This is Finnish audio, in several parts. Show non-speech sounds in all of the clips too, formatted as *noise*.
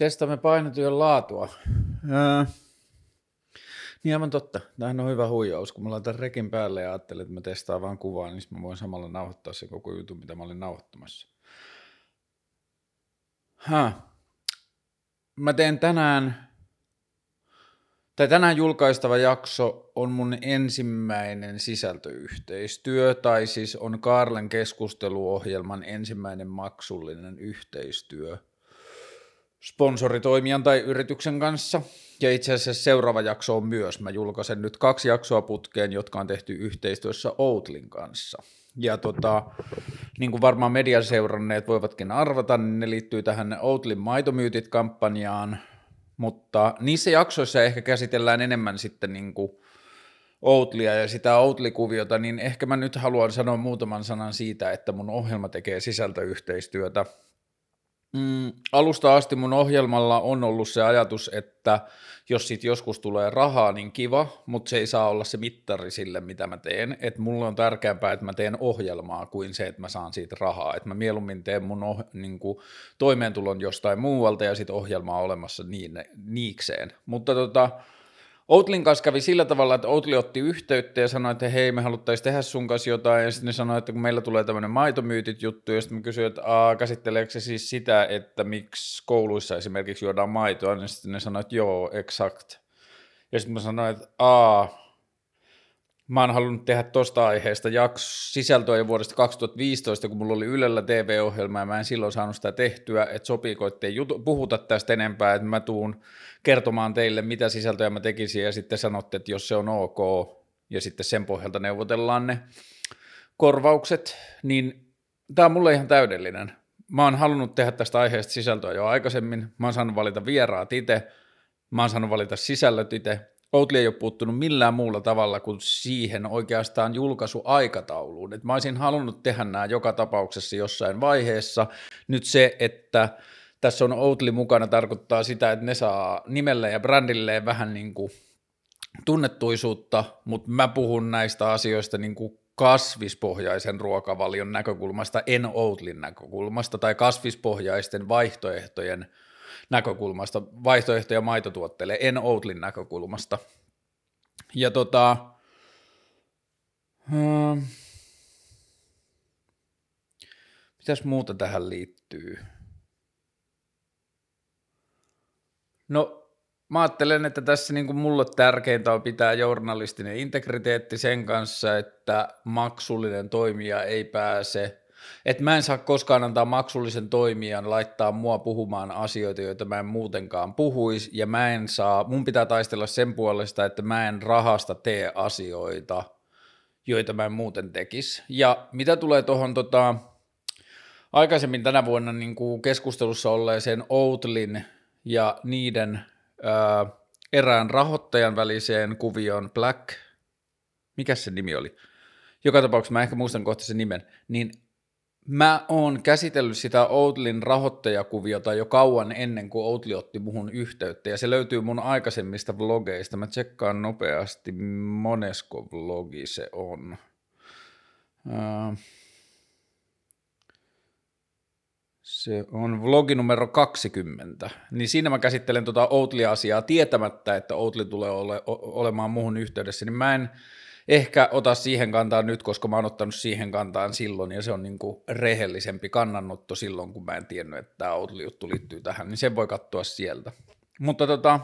Testaamme painotyön laatua. Öö. Niin aivan totta. Tämähän on hyvä huijaus. Kun mä laitan rekin päälle ja ajattelen, että mä testaan vaan kuvaa, niin mä voin samalla nauhoittaa se koko jutun, mitä mä olin nauhoittamassa. Häh. Mä teen tänään, tai tänään julkaistava jakso on mun ensimmäinen sisältöyhteistyö, tai siis on Karlen keskusteluohjelman ensimmäinen maksullinen yhteistyö – sponsoritoimijan tai yrityksen kanssa. Ja itse asiassa seuraava jakso on myös. Mä julkaisen nyt kaksi jaksoa putkeen, jotka on tehty yhteistyössä Outlin kanssa. Ja tota, niin kuin varmaan median seuranneet voivatkin arvata, niin ne liittyy tähän Outlin maitomyytit-kampanjaan, mutta niissä jaksoissa ehkä käsitellään enemmän sitten niin kuin Outlia ja sitä Outli-kuviota, niin ehkä mä nyt haluan sanoa muutaman sanan siitä, että mun ohjelma tekee sisältöyhteistyötä Mm, alusta asti mun ohjelmalla on ollut se ajatus, että jos siitä joskus tulee rahaa, niin kiva, mutta se ei saa olla se mittari sille, mitä mä teen. Et mulle on tärkeämpää, että mä teen ohjelmaa kuin se, että mä saan siitä rahaa. Et mä mieluummin teen mun oh, niin kuin, toimeentulon jostain muualta ja sitten ohjelmaa olemassa niin, niikseen. Mutta tota, Outlin kanssa kävi sillä tavalla, että Outli otti yhteyttä ja sanoi, että hei, me haluttaisiin tehdä sun kanssa jotain, ja sitten ne sanoi, että kun meillä tulee tämmöinen maitomyytit juttu, ja sitten mä kysyin, että Aa, käsitteleekö se siis sitä, että miksi kouluissa esimerkiksi juodaan maitoa, niin sitten ne sanoi, että joo, exakt. Ja sitten mä sanoin, että aa, mä oon halunnut tehdä tosta aiheesta jaks sisältöä jo vuodesta 2015, kun mulla oli Ylellä TV-ohjelma ja mä en silloin saanut sitä tehtyä, että sopiiko, ettei jutu, puhuta tästä enempää, että mä tuun kertomaan teille, mitä sisältöjä mä tekisin ja sitten sanotte, että jos se on ok ja sitten sen pohjalta neuvotellaan ne korvaukset, niin tämä on mulle ihan täydellinen. Mä oon halunnut tehdä tästä aiheesta sisältöä jo aikaisemmin, mä oon saanut valita vieraat itse, mä oon saanut valita sisällöt itse, Outli ei ole puuttunut millään muulla tavalla kuin siihen oikeastaan julkaisuaikatauluun. Et mä olisin halunnut tehdä nämä joka tapauksessa jossain vaiheessa. Nyt se, että tässä on Outli mukana, tarkoittaa sitä, että ne saa nimellä ja brändilleen vähän niin kuin tunnettuisuutta, mutta mä puhun näistä asioista niin kuin kasvispohjaisen ruokavalion näkökulmasta, en Outlin näkökulmasta, tai kasvispohjaisten vaihtoehtojen näkökulmasta, vaihtoehtoja maitotuotteille, en Outlin näkökulmasta. Ja tota, mitäs muuta tähän liittyy? No, mä ajattelen, että tässä niin kuin mulle tärkeintä on pitää journalistinen integriteetti sen kanssa, että maksullinen toimija ei pääse että mä en saa koskaan antaa maksullisen toimijan laittaa mua puhumaan asioita, joita mä en muutenkaan puhuisi, ja mä en saa, mun pitää taistella sen puolesta, että mä en rahasta tee asioita, joita mä en muuten tekisi. Ja mitä tulee tuohon tota, aikaisemmin tänä vuonna niin kuin keskustelussa olleeseen Outlin ja niiden ää, erään rahoittajan väliseen kuvioon Black, mikä se nimi oli? Joka tapauksessa mä ehkä muistan kohta sen nimen, niin Mä oon käsitellyt sitä Outlin rahoittajakuviota jo kauan ennen kuin Outli otti muhun yhteyttä, ja se löytyy mun aikaisemmista vlogeista. Mä tsekkaan nopeasti, monesko vlogi se on. Se on vlogi numero 20, niin siinä mä käsittelen tuota Outli-asiaa tietämättä, että Outli tulee ole, olemaan muhun yhteydessä, niin mä en ehkä ota siihen kantaan nyt, koska mä oon ottanut siihen kantaan silloin, ja se on niin kuin rehellisempi kannanotto silloin, kun mä en tiennyt, että tämä Outli-juttu liittyy tähän, niin sen voi katsoa sieltä. Mutta tota,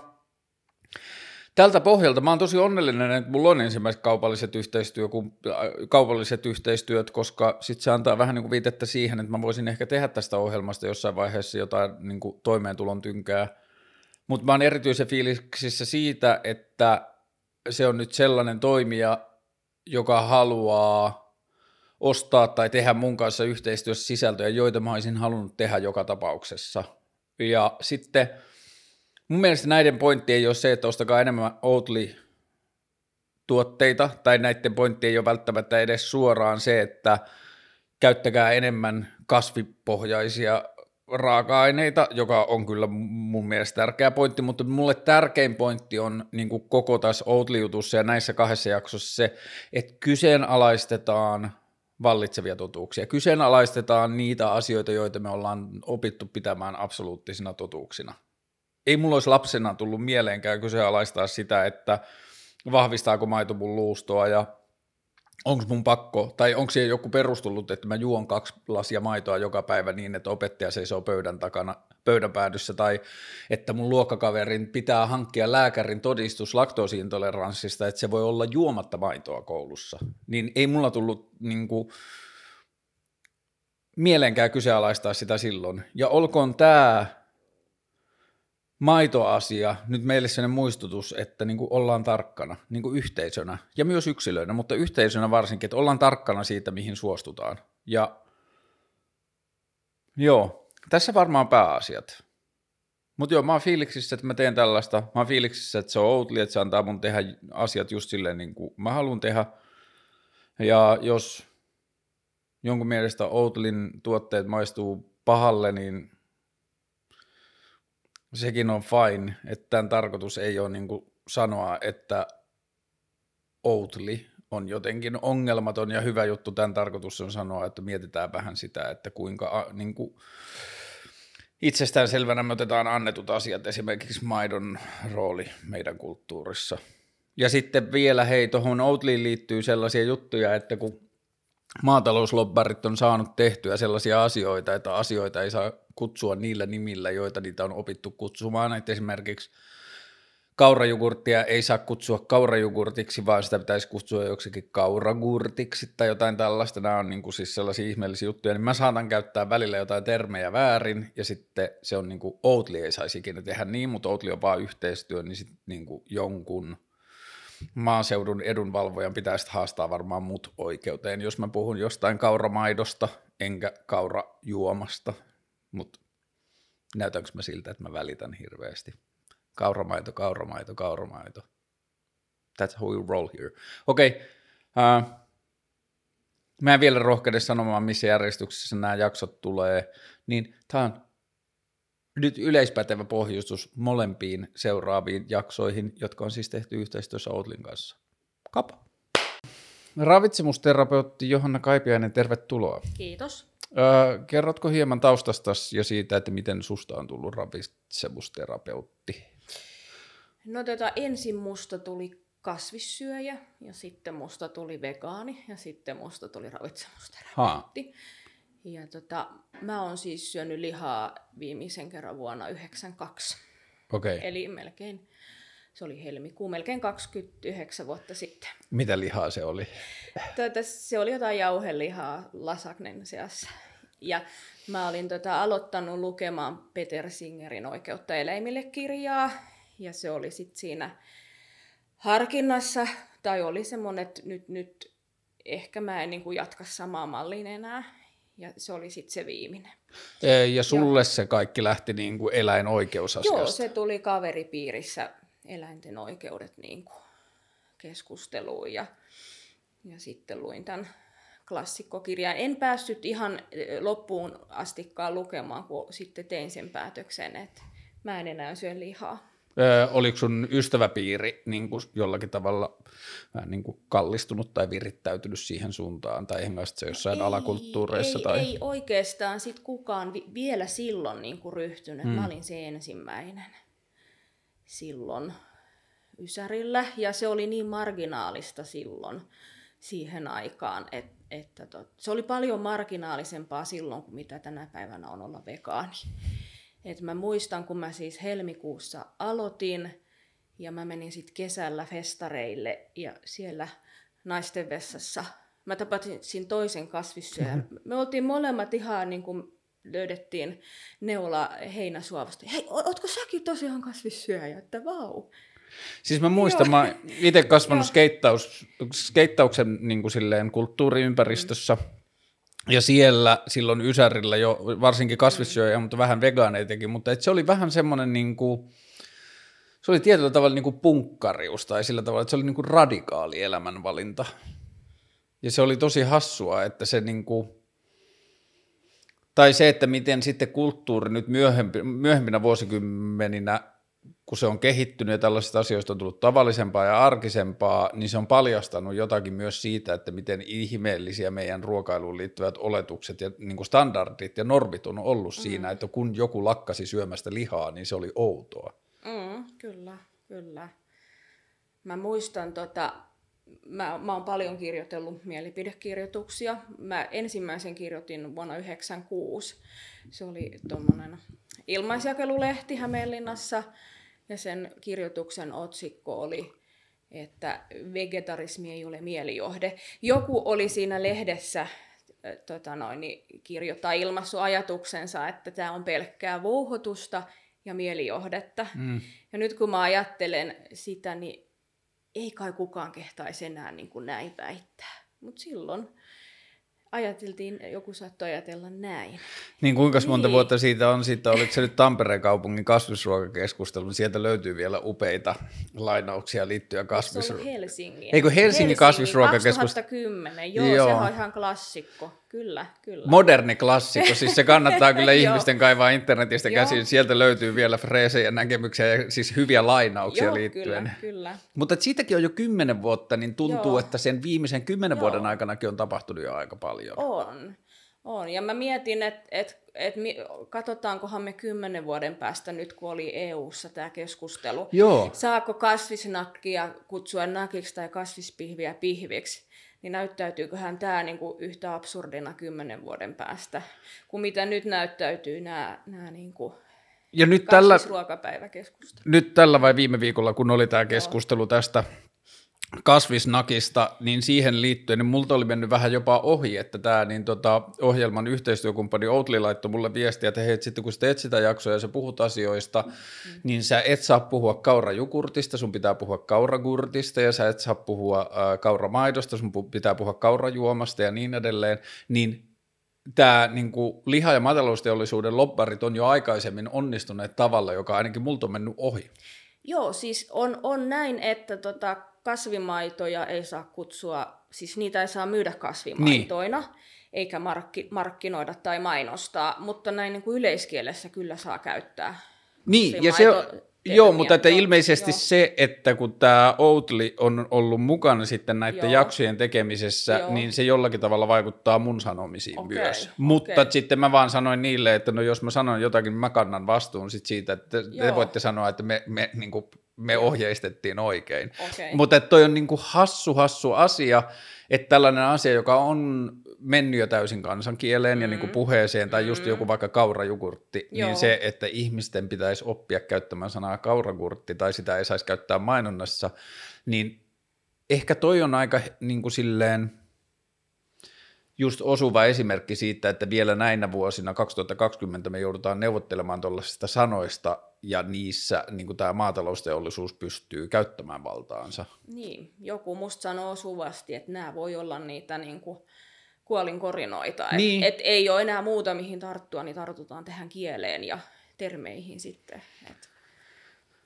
tältä pohjalta mä oon tosi onnellinen, että mulla on ensimmäiset kaupalliset, yhteistyö, kaupalliset yhteistyöt, koska sitten se antaa vähän niin kuin viitettä siihen, että mä voisin ehkä tehdä tästä ohjelmasta jossain vaiheessa jotain niin kuin toimeentulon tynkää, mutta mä oon erityisen fiiliksissä siitä, että se on nyt sellainen toimija, joka haluaa ostaa tai tehdä mun kanssa yhteistyössä sisältöjä, joita mä olisin halunnut tehdä joka tapauksessa. Ja sitten mun mielestä näiden pointti ei ole se, että ostakaa enemmän Oatly tuotteita, tai näiden pointti ei ole välttämättä edes suoraan se, että käyttäkää enemmän kasvipohjaisia raaka-aineita, joka on kyllä mun mielestä tärkeä pointti, mutta mulle tärkein pointti on niin kuin koko tässä Outli-jutussa ja näissä kahdessa jaksossa se, että kyseenalaistetaan vallitsevia totuuksia, kyseenalaistetaan niitä asioita, joita me ollaan opittu pitämään absoluuttisina totuuksina. ei mulla olisi lapsena tullut mieleenkään kyseenalaistaa sitä, että vahvistaako maito mun luustoa ja onko mun pakko, tai onko siihen joku perustullut, että mä juon kaksi lasia maitoa joka päivä niin, että opettaja seisoo pöydän takana, pöydän päädyssä, tai että mun luokkakaverin pitää hankkia lääkärin todistus laktoosiintoleranssista, että se voi olla juomatta maitoa koulussa, niin ei mulla tullut niin kuin, mieleenkään kyseenalaistaa sitä silloin. Ja olkoon tämä maitoasia nyt meille sellainen muistutus, että niin kuin ollaan tarkkana niin kuin yhteisönä ja myös yksilöinä, mutta yhteisönä varsinkin, että ollaan tarkkana siitä, mihin suostutaan. Ja joo, tässä varmaan pääasiat. Mutta joo, mä oon fiiliksissä, että mä teen tällaista. Mä oon fiiliksissä, että se on Outli, että se antaa mun tehdä asiat just silleen niin kuin mä haluan tehdä. Ja jos jonkun mielestä Outlin tuotteet maistuu pahalle, niin sekin on fine, että tämän tarkoitus ei ole niin sanoa, että Outli on jotenkin ongelmaton ja hyvä juttu. Tämän tarkoitus on sanoa, että mietitään vähän sitä, että kuinka niin kuin, itsestään selvänä me otetaan annetut asiat, esimerkiksi maidon rooli meidän kulttuurissa. Ja sitten vielä, hei, tuohon Outliin liittyy sellaisia juttuja, että kun maatalouslobbarit on saanut tehtyä sellaisia asioita, että asioita ei saa kutsua niillä nimillä, joita niitä on opittu kutsumaan. Että esimerkiksi kaurajugurttia ei saa kutsua kaurajugurtiksi, vaan sitä pitäisi kutsua joksikin kauragurtiksi tai jotain tällaista. Nämä on niin kuin siis sellaisia ihmeellisiä juttuja, niin mä saatan käyttää välillä jotain termejä väärin, ja sitten se on niin kuin Outli ei saisi ikinä tehdä niin, mutta Outli on vaan yhteistyö, niin sitten niin kuin jonkun maaseudun edunvalvojan pitäisi haastaa varmaan mut oikeuteen, jos mä puhun jostain kauramaidosta enkä kaurajuomasta, mutta näytänkö mä siltä, että mä välitän hirveästi. Kauramaito, kauramaito, kauramaito. That's how we roll here. Okei, okay. uh, mä en vielä rohkeuden sanomaan, missä järjestyksessä nämä jaksot tulee, niin tämä on nyt yleispätevä pohjustus molempiin seuraaviin jaksoihin, jotka on siis tehty yhteistyössä Outlin kanssa. Kapa. Ravitsemusterapeutti Johanna Kaipiainen, tervetuloa. Kiitos. Öö, kerrotko hieman taustasta ja siitä, että miten susta on tullut ravitsemusterapeutti? No tota, ensin musta tuli kasvissyöjä ja sitten musta tuli vegaani ja sitten musta tuli ravitsemusterapeutti. Ha. Ja tota, mä oon siis syönyt lihaa viimeisen kerran vuonna 1992. Okay. Eli melkein, se oli helmikuu, melkein 29 vuotta sitten. Mitä lihaa se oli? Tota, se oli jotain jauhelihaa lasagnen seassa. Ja mä olin tota, aloittanut lukemaan Peter Singerin Oikeutta eläimille kirjaa. Ja se oli sitten siinä harkinnassa, tai oli semmoinen, että nyt, nyt ehkä mä en niin kuin jatka samaa malliin enää ja se oli sitten se viimeinen. Ja sulle ja, se kaikki lähti niin kuin eläinoikeusasiasta? Joo, se tuli kaveripiirissä eläinten oikeudet niin kuin keskusteluun ja, ja sitten luin tämän klassikkokirjan. En päässyt ihan loppuun astikkaan lukemaan, kun sitten tein sen päätöksen, että mä en enää syö lihaa. Öö, oliko sun ystäväpiiri niin kuin jollakin tavalla vähän niin kuin kallistunut tai virittäytynyt siihen suuntaan, tai ehkä se jossain ei, alakulttuureissa? Ei, tai... ei oikeastaan sit kukaan vi- vielä silloin niin kuin ryhtynyt. Hmm. Mä olin se ensimmäinen silloin Ysärillä, ja se oli niin marginaalista silloin siihen aikaan, että että tot, se oli paljon marginaalisempaa silloin kuin mitä tänä päivänä on olla vegaani. Et mä muistan, kun mä siis helmikuussa aloitin ja mä menin sitten kesällä festareille ja siellä naisten vessassa mä tapasin toisen kasvissyöjän. Mm-hmm. Me oltiin molemmat ihan niin kuin löydettiin neula heinäsuovasta. Hei, ootko säkin tosiaan kasvissyöjä? Että vau. Siis mä muistan, Joo. mä itse kasvanut skeittaus, skeittauksen niin kuin silleen kulttuuriympäristössä. Mm ja siellä silloin Ysärillä jo varsinkin kasvissyöjä, mutta vähän vegaaneitakin, mutta et se oli vähän semmoinen niin kuin, se oli tietyllä tavalla niin kuin punkkarius tai sillä tavalla, että se oli niin kuin radikaali elämänvalinta. Ja se oli tosi hassua, että se niin kuin, tai se, että miten sitten kulttuuri nyt myöhempi, myöhempinä vuosikymmeninä kun se on kehittynyt ja tällaisista asioista on tullut tavallisempaa ja arkisempaa, niin se on paljastanut jotakin myös siitä, että miten ihmeellisiä meidän ruokailuun liittyvät oletukset ja niin kuin standardit ja normit on ollut mm. siinä, että kun joku lakkasi syömästä lihaa, niin se oli outoa. Mm, kyllä, kyllä. Mä muistan, tota, mä, mä oon paljon kirjoitellut mielipidekirjoituksia. Mä ensimmäisen kirjoitin vuonna 1996. Se oli tuommoinen ilmaisjakelulehti Hämeenlinnassa ja sen kirjoituksen otsikko oli, että vegetarismi ei ole mielijohde. Joku oli siinä lehdessä tota noin, kirjoittaa ilmassu ajatuksensa, että tämä on pelkkää vouhotusta ja mielijohdetta. Mm. Ja nyt kun mä ajattelen sitä, niin ei kai kukaan kehtaisi enää niin kuin näin väittää. Mutta silloin ajateltiin, joku saattoi ajatella näin. Niin kuinka monta niin. vuotta siitä on sitten, oliko se nyt Tampereen kaupungin kasvisruokakeskustelu, sieltä löytyy vielä upeita lainauksia liittyen kasvisruokakeskusteluun. Helsingin. Eikö Helsingin, Helsingin kasvisruokakeskustelu? 2010, joo, joo, se on ihan klassikko. Kyllä, kyllä. Moderni klassikko, siis se kannattaa *laughs* kyllä ihmisten kaivaa internetistä käsin. Sieltä löytyy vielä freesejä näkemyksiä ja siis hyviä lainauksia Joo, liittyen. Kyllä, kyllä. Mutta siitäkin on jo kymmenen vuotta, niin tuntuu, Joo. että sen viimeisen kymmenen Joo. vuoden aikanakin on tapahtunut jo aika paljon. On, on. Ja mä mietin, että et, et, katsotaankohan me kymmenen vuoden päästä nyt, kun oli EU-ssa tämä keskustelu. Joo. Saako kasvisnakkia kutsua nakiksi tai kasvispihviä pihviksi? Niin näyttäytyyköhän tämä niinku yhtä absurdina kymmenen vuoden päästä, kuin mitä nyt näyttäytyy nämä, nämä niinku ja nyt tällä, nyt tällä vai viime viikolla, kun oli tämä keskustelu tästä kasvisnakista, niin siihen liittyen, niin multa oli mennyt vähän jopa ohi, että tämä niin tota, ohjelman yhteistyökumppani Outli laittoi mulle viestiä, että hei, että sitten kun sä teet sitä jaksoa ja sä puhut asioista, mm. niin sä et saa puhua kaurajukurtista, sun pitää puhua kauragurtista ja sä et saa puhua äh, kauramaidosta, sun pitää puhua kaurajuomasta ja niin edelleen, niin tämä niin kuin, liha- ja maatalousteollisuuden lobbarit on jo aikaisemmin onnistuneet tavalla, joka ainakin multa on mennyt ohi. Joo, siis on, on näin, että tota, kasvimaitoja ei saa kutsua, siis niitä ei saa myydä kasvimaitoina, niin. eikä markki, markkinoida tai mainostaa, mutta näin niin kuin yleiskielessä kyllä saa käyttää. Niin, ja se on, Joo, mutta että ilmeisesti joo. se, että kun tämä Outli on ollut mukana sitten näiden joo. jaksojen tekemisessä, joo. niin se jollakin tavalla vaikuttaa mun sanomisiin okay. myös. Mutta okay. sitten mä vaan sanoin niille, että no jos mä sanon jotakin, niin mä kannan vastuun sit siitä, että joo. te voitte sanoa, että me, me niin kuin me ohjeistettiin oikein. Okay. Mutta toi on niin kuin hassu, hassu asia, että tällainen asia, joka on mennyt jo täysin kansankieleen mm. ja niin kuin puheeseen, tai just mm. joku vaikka kaurajugurtti, niin Joo. niin se, että ihmisten pitäisi oppia käyttämään sanaa kauragurtti, tai sitä ei saisi käyttää mainonnassa, niin ehkä toi on aika niin kuin silleen, just osuva esimerkki siitä, että vielä näinä vuosina 2020 me joudutaan neuvottelemaan tuollaisista sanoista, ja niissä niin tämä maatalousteollisuus pystyy käyttämään valtaansa. Niin, joku musta sanoo osuvasti, että nämä voi olla niitä niin kuin kuolinkorinoita, niin. että et ei ole enää muuta mihin tarttua, niin tartutaan tähän kieleen ja termeihin sitten. Et.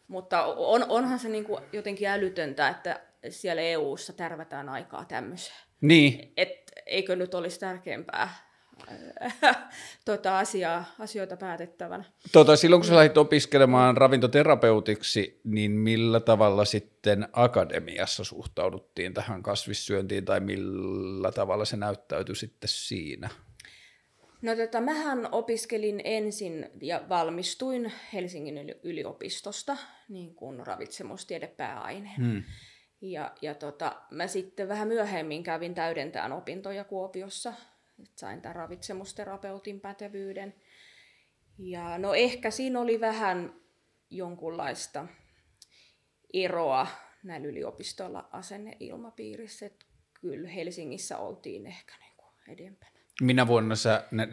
Mutta on, onhan se niin kuin jotenkin älytöntä, että siellä EU-ssa tärvätään aikaa tämmöiseen. Niin. Et eikö nyt olisi tärkeämpää *laughs* tuota asiaa, asioita päätettävänä. Tota, silloin kun sä lähdit opiskelemaan ravintoterapeutiksi, niin millä tavalla sitten akademiassa suhtauduttiin tähän kasvissyöntiin tai millä tavalla se näyttäytyi sitten siinä? No tota, mähän opiskelin ensin ja valmistuin Helsingin yliopistosta niin kuin ravitsemustiedepääaineen. Hmm. Ja, ja tota, mä sitten vähän myöhemmin kävin täydentään opintoja Kuopiossa sain tämän ravitsemusterapeutin pätevyyden. Ja no ehkä siinä oli vähän jonkunlaista eroa näillä yliopistoilla asenneilmapiirissä, että kyllä Helsingissä oltiin ehkä niin kuin edempänä. Minä vuonna sä ne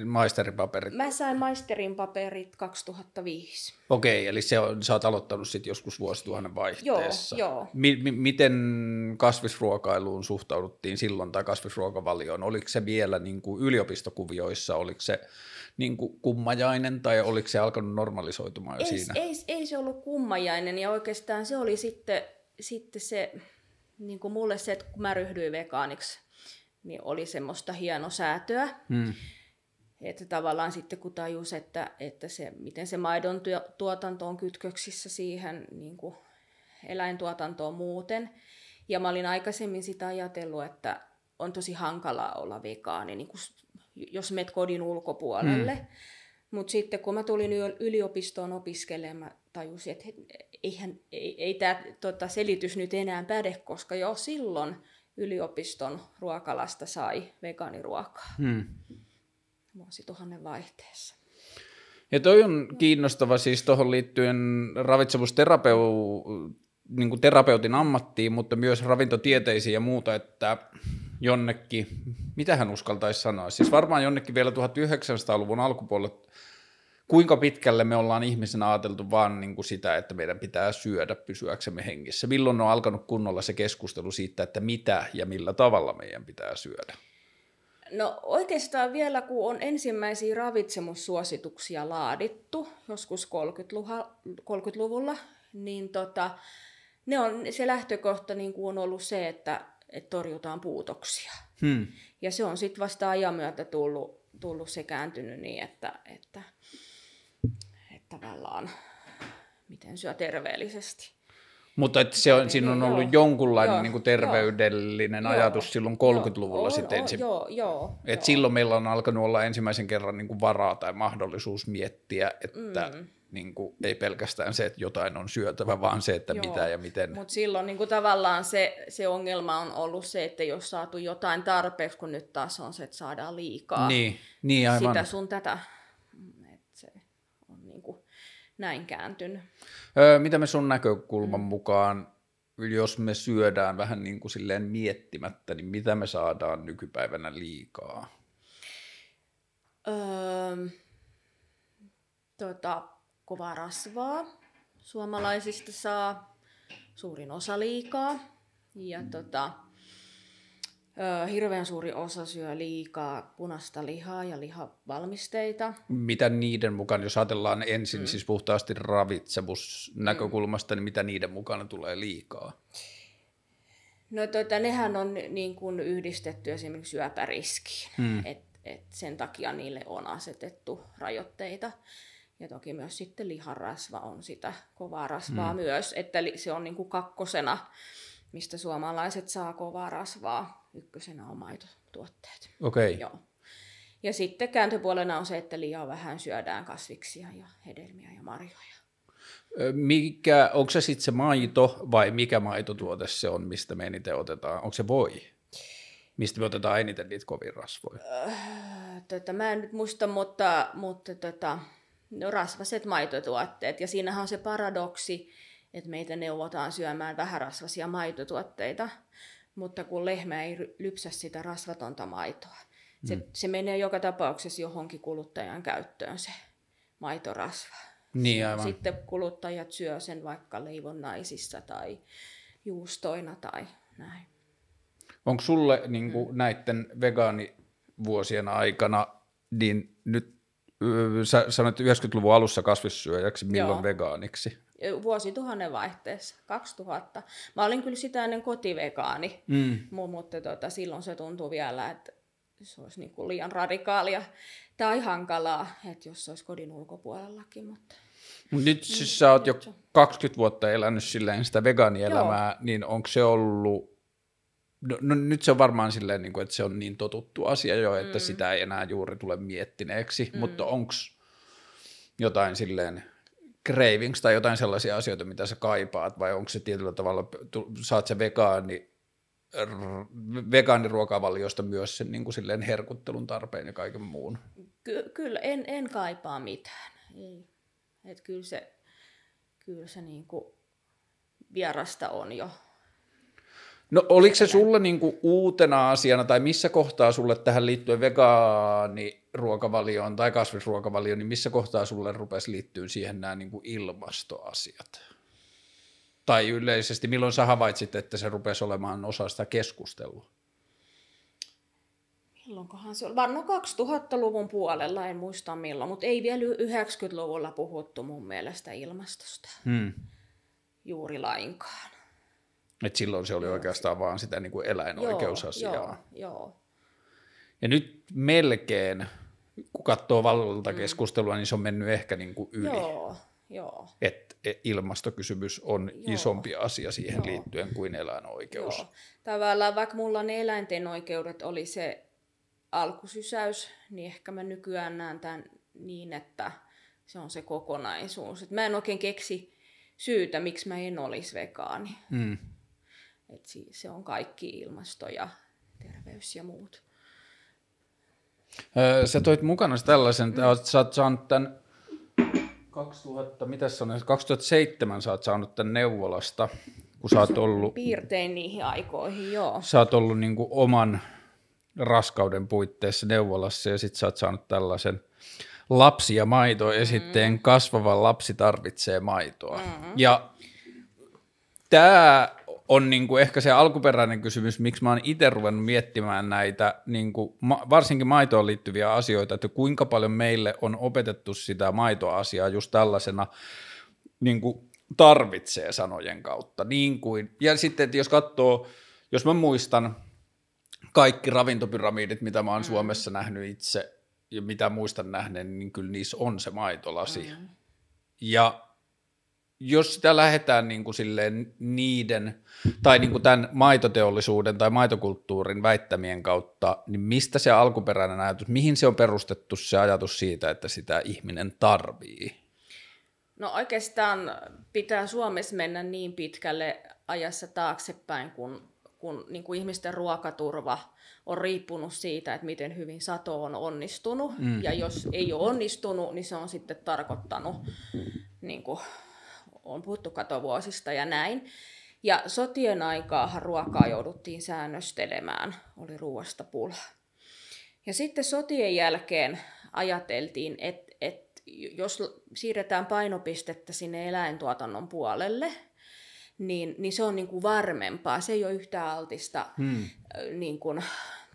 paperit? Mä sain maisterin paperit 2005. Okei, eli se on, sä oot aloittanut sitten joskus vuosituhannen vaihteessa. Joo, joo. Mi- mi- miten kasvisruokailuun suhtauduttiin silloin tai kasvisruokavalioon? Oliko se vielä niin kuin yliopistokuvioissa, oliko se niin kuin kummajainen tai oliko se alkanut normalisoitumaan jo ei, siinä? Ei, ei se ollut kummajainen ja oikeastaan se oli sitten, sitten se, niin kuin mulle se, että kun mä ryhdyin vegaaniksi, niin oli semmoista hienosäätöä. Hmm. että tavallaan sitten kun tajus, että, että se, miten se maidon tuotanto on kytköksissä siihen niin kuin eläintuotantoon muuten. Ja mä olin aikaisemmin sitä ajatellut, että on tosi hankalaa olla vegaani, niin kuin, jos menet kodin ulkopuolelle. Mm. Mutta sitten kun mä tulin yliopistoon opiskelemaan, tajusin, että eihän, ei, ei tämä tota, selitys nyt enää päde, koska jo silloin yliopiston ruokalasta sai vegaaniruokaa. Hmm. Vuosituhannen vaihteessa. Ja toi on kiinnostava siis tuohon liittyen ravitsemusterapeu, niin kuin terapeutin ammattiin, mutta myös ravintotieteisiin ja muuta, että jonnekin, mitä hän uskaltaisi sanoa, siis varmaan jonnekin vielä 1900-luvun alkupuolella, kuinka pitkälle me ollaan ihmisenä ajateltu vaan niin kuin sitä, että meidän pitää syödä pysyäksemme hengissä. Milloin on alkanut kunnolla se keskustelu siitä, että mitä ja millä tavalla meidän pitää syödä? No oikeastaan vielä, kun on ensimmäisiä ravitsemussuosituksia laadittu, joskus 30-luvulla, niin tota, ne on, se lähtökohta niin kuin on ollut se, että, että torjutaan puutoksia. Hmm. Ja se on sitten vasta ajan myötä tullut, tullut se kääntynyt niin, että, että, että tavallaan miten syö terveellisesti. Mutta että se on, siinä on ollut joo, jonkunlainen joo, niin kuin terveydellinen joo, ajatus silloin 30-luvulla joo, sitten ensin. Joo, joo, Et joo. silloin meillä on alkanut olla ensimmäisen kerran niin kuin varaa tai mahdollisuus miettiä, että mm. niin kuin, ei pelkästään se, että jotain on syötävä, vaan se, että joo. mitä ja miten. Mutta silloin niin kuin tavallaan se, se ongelma on ollut se, että jos saatu jotain tarpeeksi, kun nyt taas on se, että saadaan liikaa niin, niin aivan. sitä sun tätä. Et se on niin kuin näin kääntynyt. Öö, mitä me sun näkökulman mm. mukaan, jos me syödään vähän niin kuin silleen miettimättä, niin mitä me saadaan nykypäivänä liikaa? Öö, tota, kovaa rasvaa. Suomalaisista saa suurin osa liikaa. Ja mm. Hirveän suuri osa syö liikaa punaista lihaa ja lihavalmisteita. Mitä niiden mukaan, jos ajatellaan ensin mm. siis puhtaasti ravitsemusnäkökulmasta, mm. niin mitä niiden mukana tulee liikaa? No tota, nehän on niin kuin yhdistetty esimerkiksi syöpäriskiin, mm. et, et sen takia niille on asetettu rajoitteita. Ja toki myös sitten liharasva on sitä kovaa rasvaa mm. myös, että se on niin kuin kakkosena mistä suomalaiset saa kovaa rasvaa. Ykkösenä on maitotuotteet. Okei. Okay. Joo. Ja sitten kääntöpuolena on se, että liian vähän syödään kasviksia ja hedelmiä ja marjoja. Mikä, onko se sitten se maito vai mikä maitotuote se on, mistä me eniten otetaan? Onko se voi? Mistä me otetaan eniten niitä kovin rasvoja? Öö, tota, mä en nyt muista, mutta, mutta tota, no, rasvaset maitotuotteet. Ja siinähän on se paradoksi, että meitä neuvotaan syömään vähärasvasia maitotuotteita, mutta kun lehmä ei lypsä sitä rasvatonta maitoa, se, mm. se menee joka tapauksessa johonkin kuluttajan käyttöön se maitorasva. Niin, aivan. Sitten kuluttajat syö sen vaikka leivonnaisissa tai juustoina tai näin. Onko sulle niin kuin mm. näiden vegaanivuosien aikana, niin nyt sä sanoit 90-luvun alussa kasvissyöjäksi, milloin Joo. vegaaniksi? vuosituhannen vaihteessa, 2000. Mä olin kyllä sitä ennen kotivegaani, mm. mutta tota, silloin se tuntui vielä, että se olisi niin kuin liian radikaalia tai hankalaa, että jos se olisi kodin ulkopuolellakin. Mutta... Nyt siis sä oot jo 20 vuotta elänyt silleen sitä vegaanielämää, Joo. niin onko se ollut No, no nyt se on varmaan silleen, niin kuin, että se on niin totuttu asia jo, että mm. sitä ei enää juuri tule miettineeksi, mm. mutta onko jotain silleen cravings tai jotain sellaisia asioita, mitä sä kaipaat, vai onko se tietyllä tavalla, saat se vegaani, vegaaniruokavaliosta myös sen niin kuin silleen herkuttelun tarpeen ja kaiken muun? Ky- kyllä, en, en kaipaa mitään. Ei. Et kyllä se, kyllä se niin kuin vierasta on jo No oliko se sulle niinku uutena asiana tai missä kohtaa sulle tähän liittyen vegaaniruokavalioon tai kasvisruokavalioon, niin missä kohtaa sulle rupesi liittyä siihen nämä niinku ilmastoasiat? Tai yleisesti, milloin sä havaitsit, että se rupesi olemaan osa sitä keskustelua? Milloinkohan se oli? Varmaan 2000-luvun puolella, en muista milloin, mutta ei vielä 90-luvulla puhuttu mun mielestä ilmastosta. Hmm. Juuri lainkaan. Et silloin se oli joo. oikeastaan vaan sitä niin kuin eläinoikeusasiaa. Joo, joo. Ja nyt melkein, kun katsoo valvontakeskustelua, mm. niin se on mennyt ehkä niin kuin yli. Joo, joo. Että ilmastokysymys on Joo. isompi asia siihen Joo. liittyen kuin eläinoikeus. Joo. Tavallaan vaikka mulla ne eläinten oikeudet oli se alkusysäys, niin ehkä mä nykyään näen tämän niin, että se on se kokonaisuus. Et mä en oikein keksi syytä, miksi mä en olisi vegaani. Mm. Et se on kaikki ilmasto ja terveys ja muut. Öö, Sä toit mukana tällaisen, että oot- sä oot saanut tämän 2000, mitä se on, 2007 sä oot saanut tämän neuvolasta, kun sä oot ollut, Piirtein niihin aikoihin, joo. sä oot ollut niin kuin oman raskauden puitteissa neuvolassa ja sit sä oot saanut tällaisen lapsi ja maito esitteen, mm. kasvava lapsi tarvitsee maitoa. Mm. Ja tämä on niinku ehkä se alkuperäinen kysymys, miksi mä oon itse ruvennut miettimään näitä niinku, ma- varsinkin maitoon liittyviä asioita, että kuinka paljon meille on opetettu sitä maitoasiaa just tällaisena niinku, tarvitsee sanojen kautta. Niin kuin, ja sitten, että jos katsoo, jos mä muistan kaikki ravintopyramidit, mitä mä oon mm. Suomessa nähnyt itse ja mitä muistan nähneen, niin kyllä niissä on se maitolasi. Mm. Ja jos sitä lähdetään niin kuin silleen niiden, tai niin kuin tämän maitoteollisuuden tai maitokulttuurin väittämien kautta, niin mistä se alkuperäinen ajatus, mihin se on perustettu se ajatus siitä, että sitä ihminen tarvii? No oikeastaan pitää Suomessa mennä niin pitkälle ajassa taaksepäin, kun, kun niin kuin ihmisten ruokaturva on riippunut siitä, että miten hyvin sato on onnistunut. Mm. Ja jos ei ole onnistunut, niin se on sitten tarkoittanut, niin kuin on puhuttu katovuosista ja näin. Ja sotien aikaahan ruokaa jouduttiin säännöstelemään, oli ruoasta pula. Ja sitten sotien jälkeen ajateltiin, että, että jos siirretään painopistettä sinne eläintuotannon puolelle, niin, niin se on niin kuin varmempaa. Se ei ole yhtä altista hmm. niin kuin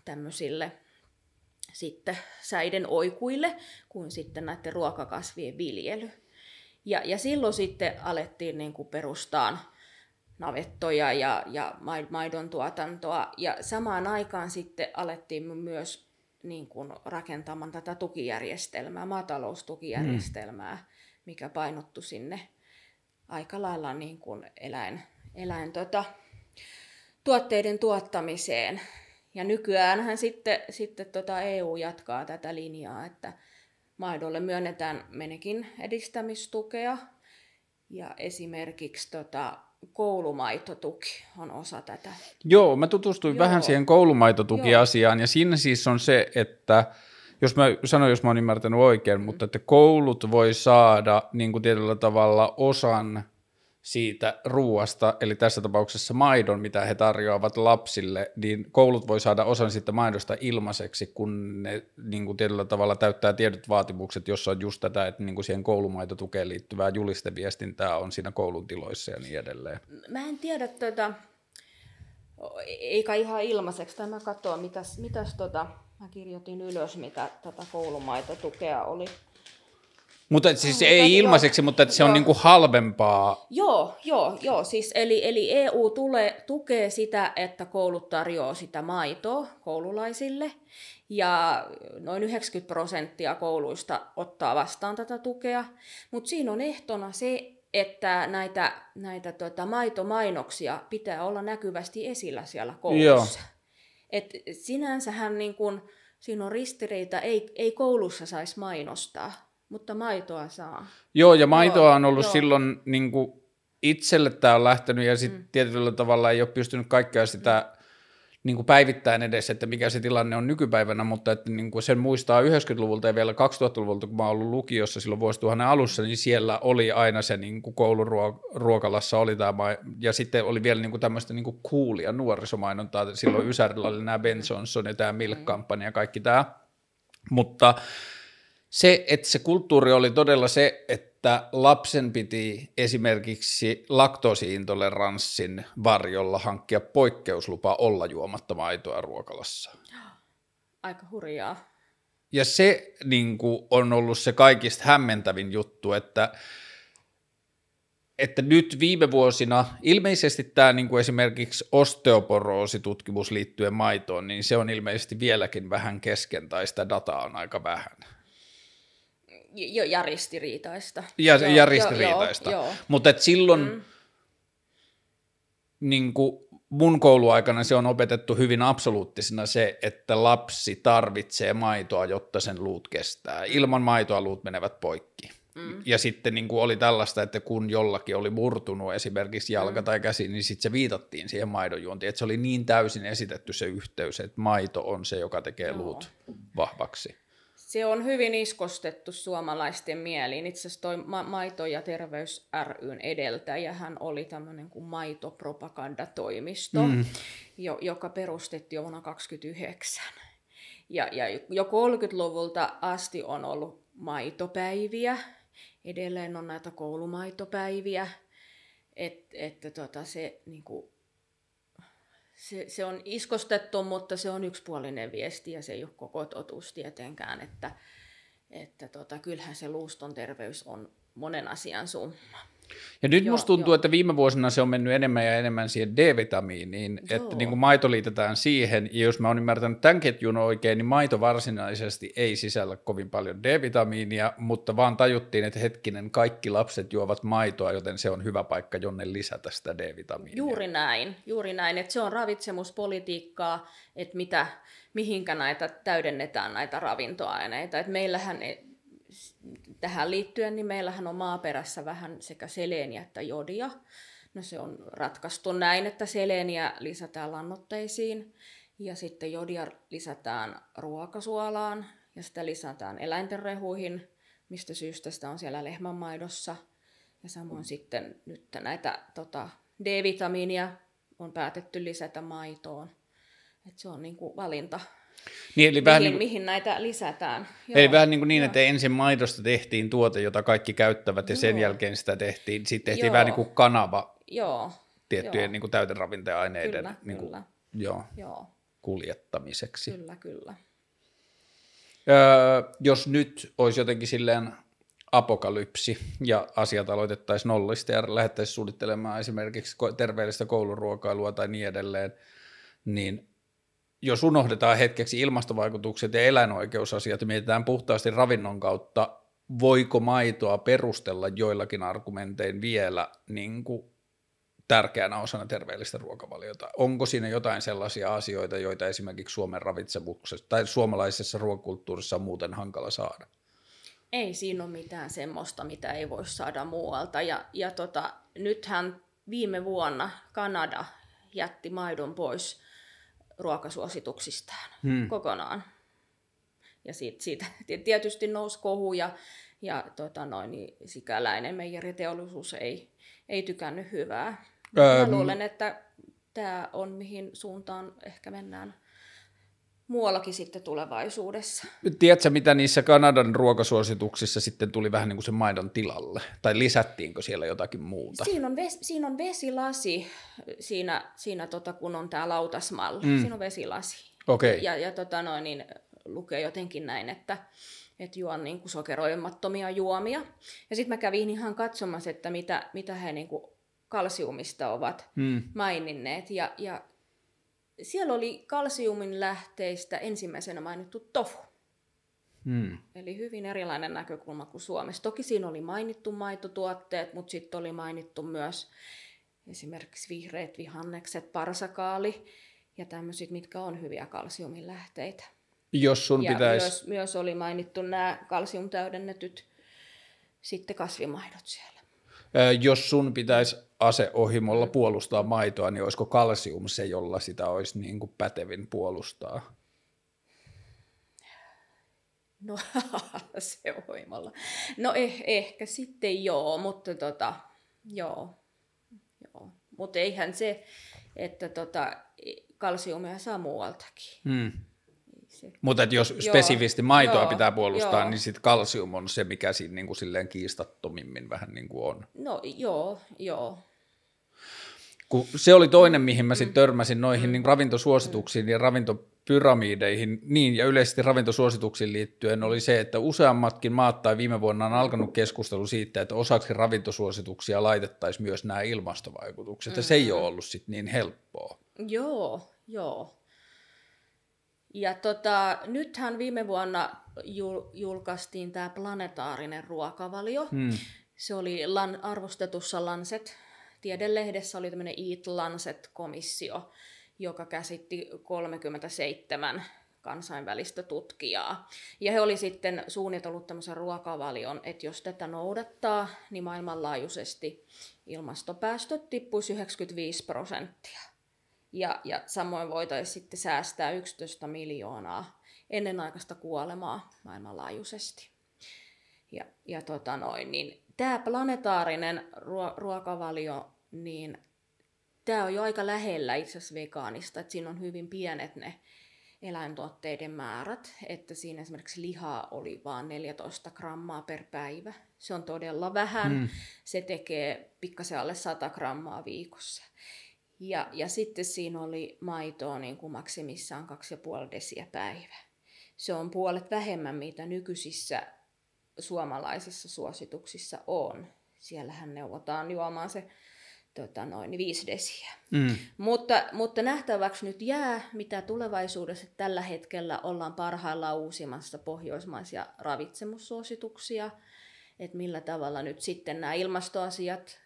tämmöisille sitten säiden oikuille kuin sitten näiden ruokakasvien viljely. Ja, ja silloin sitten alettiin niin kuin perustaa navettoja ja, ja maidon tuotantoa. Ja samaan aikaan sitten alettiin myös niin kuin rakentamaan tätä tukijärjestelmää, maataloustukijärjestelmää, mm. mikä painottui sinne aika lailla niin kuin eläin, eläin tota, tuotteiden tuottamiseen. Ja nykyäänhän sitten, sitten tota EU jatkaa tätä linjaa, että maidolle myönnetään menekin edistämistukea ja esimerkiksi tota, koulumaitotuki on osa tätä. Joo, mä tutustuin Joo. vähän siihen koulumaitotukiasiaan ja siinä siis on se, että jos mä sanon, jos mä oon ymmärtänyt oikein, mm. mutta että koulut voi saada niin kuin tietyllä tavalla osan siitä ruuasta, eli tässä tapauksessa maidon, mitä he tarjoavat lapsille, niin koulut voi saada osan siitä maidosta ilmaiseksi, kun ne niin kuin tietyllä tavalla täyttää tietyt vaatimukset, jossa on just tätä, että niin kuin siihen koulumaitotukeen liittyvää julisteviestintää on siinä koulun tiloissa ja niin edelleen. Mä en tiedä, tota, eikä ihan ilmaiseksi, tai mä katsoin, mitäs, mitäs tota, mä kirjoitin ylös, mitä tätä koulumaitotukea oli. Mutta siis oh, ei ilmaiseksi, joo, mutta että se joo. on niin kuin halvempaa. Joo, joo, joo. Siis eli, eli EU tulee, tukee sitä, että koulut tarjoaa sitä maitoa koululaisille. Ja noin 90 prosenttia kouluista ottaa vastaan tätä tukea. Mutta siinä on ehtona se, että näitä, näitä tota, maitomainoksia pitää olla näkyvästi esillä siellä koulussa. Joo. Et sinänsähän niin kun, siinä on ristiriita, ei, ei koulussa saisi mainostaa mutta maitoa saa. Joo, ja maitoa Joo, on ollut joo. silloin niin kuin itselle tämä on lähtenyt, ja sitten mm. tietyllä tavalla ei ole pystynyt kaikkea sitä mm. niin kuin päivittäin edes, että mikä se tilanne on nykypäivänä, mutta että niin kuin sen muistaa 90-luvulta ja vielä 2000-luvulta, kun mä oon ollut lukiossa silloin vuosituhannen alussa, niin siellä oli aina se niin kuin kouluruokalassa oli tämä, ja sitten oli vielä niin kuin tämmöistä niin kuin coolia nuorisomainontaa, silloin Ysärillä oli nämä Ben Johnson ja tämä Milk-kampanja ja kaikki tämä, mutta se, että se kulttuuri oli todella se, että lapsen piti esimerkiksi laktoosiintoleranssin varjolla hankkia poikkeuslupa olla juomatta maitoa ruokalassa. Aika hurjaa. Ja se niin kuin, on ollut se kaikista hämmentävin juttu, että, että nyt viime vuosina, ilmeisesti tämä niin kuin esimerkiksi osteoporoositutkimus liittyen maitoon, niin se on ilmeisesti vieläkin vähän kesken tai sitä dataa on aika vähän Jo, ja ristiriitaista. Ja, Joo, ja ristiriitaista. Mutta et silloin mm. niin kuin mun kouluaikana se on opetettu hyvin absoluuttisena se, että lapsi tarvitsee maitoa, jotta sen luut kestää. Ilman maitoa luut menevät poikki. Mm. Ja sitten niin kuin oli tällaista, että kun jollakin oli murtunut esimerkiksi jalka mm. tai käsi, niin sitten se viitattiin siihen maidonjuontiin. Että se oli niin täysin esitetty se yhteys, että maito on se, joka tekee luut vahvaksi. Se on hyvin iskostettu suomalaisten mieliin. Itse asiassa toi Ma- Maito- ja terveys ryn edeltäjähän oli tämmöinen kuin maitopropagandatoimisto, mm. jo, joka perustettiin jo vuonna 1929. Ja, ja jo 30-luvulta asti on ollut maitopäiviä, edelleen on näitä koulumaitopäiviä, että et, tota, se, niinku, se, se on iskostettu, mutta se on yksipuolinen viesti ja se ei ole koko totuus tietenkään, että, että tota, kyllähän se luuston terveys on monen asian summa. Ja nyt joo, musta tuntuu, joo. että viime vuosina se on mennyt enemmän ja enemmän siihen D-vitamiiniin, joo. että niin kuin maito liitetään siihen, ja jos mä oon ymmärtänyt tämän ketjun oikein, niin maito varsinaisesti ei sisällä kovin paljon D-vitamiinia, mutta vaan tajuttiin, että hetkinen, kaikki lapset juovat maitoa, joten se on hyvä paikka, jonne lisätä sitä D-vitamiinia. Juuri näin, juuri näin, että se on ravitsemuspolitiikkaa, että mitä, mihinkä näitä täydennetään näitä ravintoaineita, että meillähän tähän liittyen, niin meillähän on maaperässä vähän sekä seleeniä että jodia. No se on ratkaistu näin, että seleeniä lisätään lannoitteisiin ja sitten jodia lisätään ruokasuolaan ja sitä lisätään eläinten rehuihin, mistä syystä sitä on siellä lehmänmaidossa. Ja samoin sitten nyt näitä tota, D-vitamiinia on päätetty lisätä maitoon. Et se on niin kuin valinta, niin, eli mihin, vähän niin, mihin näitä lisätään. Joo, eli vähän niin, kuin niin että ensin maidosta tehtiin tuote, jota kaikki käyttävät, ja Joo. sen jälkeen sitä tehtiin, sitten tehtiin Joo. vähän niin kuin kanava Joo. tiettyjen Joo. Niin kuin täyteravinteaineiden kyllä, niin kuin, kyllä. Joo, Joo. kuljettamiseksi. Kyllä, kyllä. Öö, jos nyt olisi jotenkin silleen apokalypsi ja asiat aloitettaisiin nollista ja lähdettäisiin suunnittelemaan esimerkiksi terveellistä kouluruokailua tai niin edelleen, niin jos unohdetaan hetkeksi ilmastovaikutukset ja eläinoikeusasiat ja mietitään puhtaasti ravinnon kautta, voiko maitoa perustella joillakin argumentein vielä niin kuin tärkeänä osana terveellistä ruokavaliota? Onko siinä jotain sellaisia asioita, joita esimerkiksi Suomen ravitsemuksessa tai suomalaisessa ruokakulttuurissa on muuten hankala saada? Ei siinä ole mitään semmoista, mitä ei voi saada muualta. Ja, ja tota, nythän viime vuonna Kanada jätti maidon pois ruokasuosituksistaan hmm. kokonaan. Ja siitä, siitä tietysti nousi kohu ja, ja tota noin, niin sikäläinen meijeriteollisuus ei, ei tykännyt hyvää. Ähm. Mä luulen, että tämä on mihin suuntaan ehkä mennään muuallakin sitten tulevaisuudessa. Tiedätkö, mitä niissä Kanadan ruokasuosituksissa sitten tuli vähän niin kuin sen maidon tilalle? Tai lisättiinkö siellä jotakin muuta? Siinä on, ves, siinä on vesilasi, siinä, siinä tota, kun on tämä lautasmalli. Mm. Siinä on vesilasi. Okay. Ja, ja tota noin, niin lukee jotenkin näin, että, että juon niin kuin sokeroimattomia juomia. Ja sitten mä kävin ihan katsomassa, että mitä, mitä he niin kuin kalsiumista ovat mm. maininneet. Ja, ja siellä oli kalsiumin lähteistä ensimmäisenä mainittu tofu. Hmm. Eli hyvin erilainen näkökulma kuin Suomessa. Toki siinä oli mainittu maitotuotteet, mutta sitten oli mainittu myös esimerkiksi vihreät vihannekset, parsakaali ja tämmöiset, mitkä on hyviä kalsiumin lähteitä. Jos sun ja pitäisi... Myös, myös oli mainittu nämä kalsiumtäydennetyt sitten kasvimaidot siellä. Jos sun pitäisi aseohimolla puolustaa maitoa, niin olisiko kalsium se, jolla sitä olisi niin kuin pätevin puolustaa? No *laughs* se ohimolla. No eh, ehkä sitten joo, mutta tota, joo. joo. Mutta eihän se, että tota, kalsiumia saa muualtakin. Hmm se. Mutta jos joo, spesifisti maitoa joo, pitää puolustaa, joo. niin sitten kalsium on se, mikä siinä niin kuin silleen kiistattomimmin vähän niin kuin on. No joo, joo. Kun se oli toinen, mihin mä sitten mm. törmäsin noihin niin ravintosuosituksiin ja ravintopyramideihin, niin ja yleisesti ravintosuosituksiin liittyen oli se, että useammatkin maat tai viime vuonna on alkanut keskustelu siitä, että osaksi ravintosuosituksia laitettaisiin myös nämä ilmastovaikutukset, mm-hmm. ja se ei ole ollut sitten niin helppoa. Joo, joo. Ja tota, nythän viime vuonna jul- julkaistiin tämä planetaarinen ruokavalio. Hmm. Se oli lan- arvostetussa Lancet tiedelehdessä oli tämmöinen Eat Lancet-komissio, joka käsitti 37 kansainvälistä tutkijaa. Ja he oli sitten suunnitellut tämmöisen ruokavalion, että jos tätä noudattaa, niin maailmanlaajuisesti ilmastopäästöt tippuisi 95 prosenttia. Ja, ja samoin voitaisiin sitten säästää 11 miljoonaa ennenaikaista kuolemaa maailmanlaajuisesti. Ja, ja tota noin, niin tämä planetaarinen ruo- ruokavalio, niin tämä on jo aika lähellä itse asiassa vegaanista, että siinä on hyvin pienet ne eläintuotteiden määrät, että siinä esimerkiksi lihaa oli vain 14 grammaa per päivä. Se on todella vähän. Mm. Se tekee pikkasen alle 100 grammaa viikossa. Ja, ja sitten siinä oli maitoa niin kuin maksimissaan 2,5 desiä päivä. Se on puolet vähemmän, mitä nykyisissä suomalaisissa suosituksissa on. Siellähän neuvotaan juomaan se tota noin, viisi desiä. Mm. Mutta, mutta nähtäväksi nyt jää, mitä tulevaisuudessa tällä hetkellä ollaan parhaillaan uusimassa pohjoismaisia ravitsemussuosituksia, että millä tavalla nyt sitten nämä ilmastoasiat,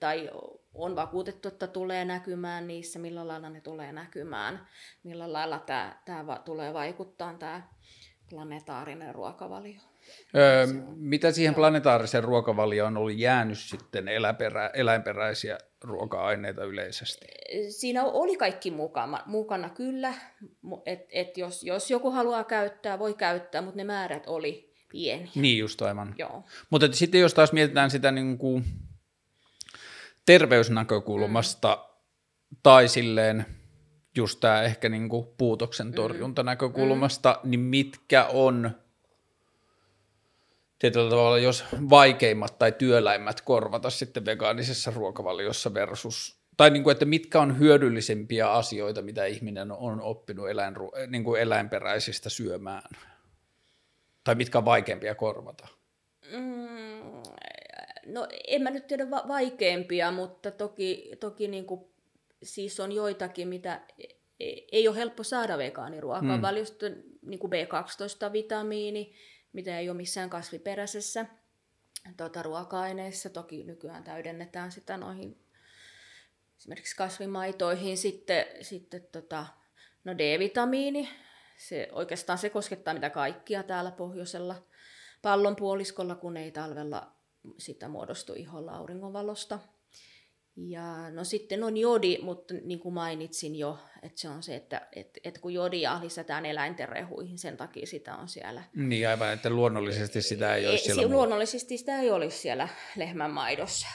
tai on vakuutettu, että tulee näkymään niissä, millä lailla ne tulee näkymään, millä lailla tämä, tämä tulee vaikuttaa tämä planetaarinen ruokavalio. Öö, mitä siihen planetaariseen ruokavalioon oli jäänyt sitten eläperä, eläinperäisiä ruoka-aineita yleisesti? Siinä oli kaikki mukana, mukana kyllä, että et jos, jos joku haluaa käyttää, voi käyttää, mutta ne määrät oli pieniä. Niin just aivan. Mutta sitten jos taas mietitään sitä niin kuin terveysnäkökulmasta mm. tai silleen just tämä ehkä niin kuin puutoksen mm. torjuntanäkökulmasta, mm. niin mitkä on tietyllä tavalla, jos vaikeimmat tai työläimmät korvata sitten vegaanisessa ruokavaliossa versus, tai niin kuin, että mitkä on hyödyllisempiä asioita, mitä ihminen on oppinut eläinru, niin kuin eläinperäisistä syömään, tai mitkä on vaikeampia korvata? Mm, no en mä nyt tiedä va- vaikeampia, mutta toki, toki niin kuin, siis on joitakin, mitä e-, ei ole helppo saada vegaaniruokavaliosta, mm. niin kuin B12-vitamiini, mitä ei ole missään kasviperäisessä tuota, ruoka-aineissa. Toki nykyään täydennetään sitä noihin esimerkiksi kasvimaitoihin. Sitten, sitten tota, no D-vitamiini, se, oikeastaan se koskettaa mitä kaikkia täällä pohjoisella pallonpuoliskolla, kun ei talvella sitä muodostu iholla auringonvalosta. Ja no sitten on jodi, mutta niin kuin mainitsin jo, että se on se, että et, et kun jodia lisätään eläinten rehuihin, sen takia sitä on siellä. Niin aivan, että luonnollisesti sitä ei olisi siellä. Luonnollisesti sitä ei olisi siellä lehmän maidossa.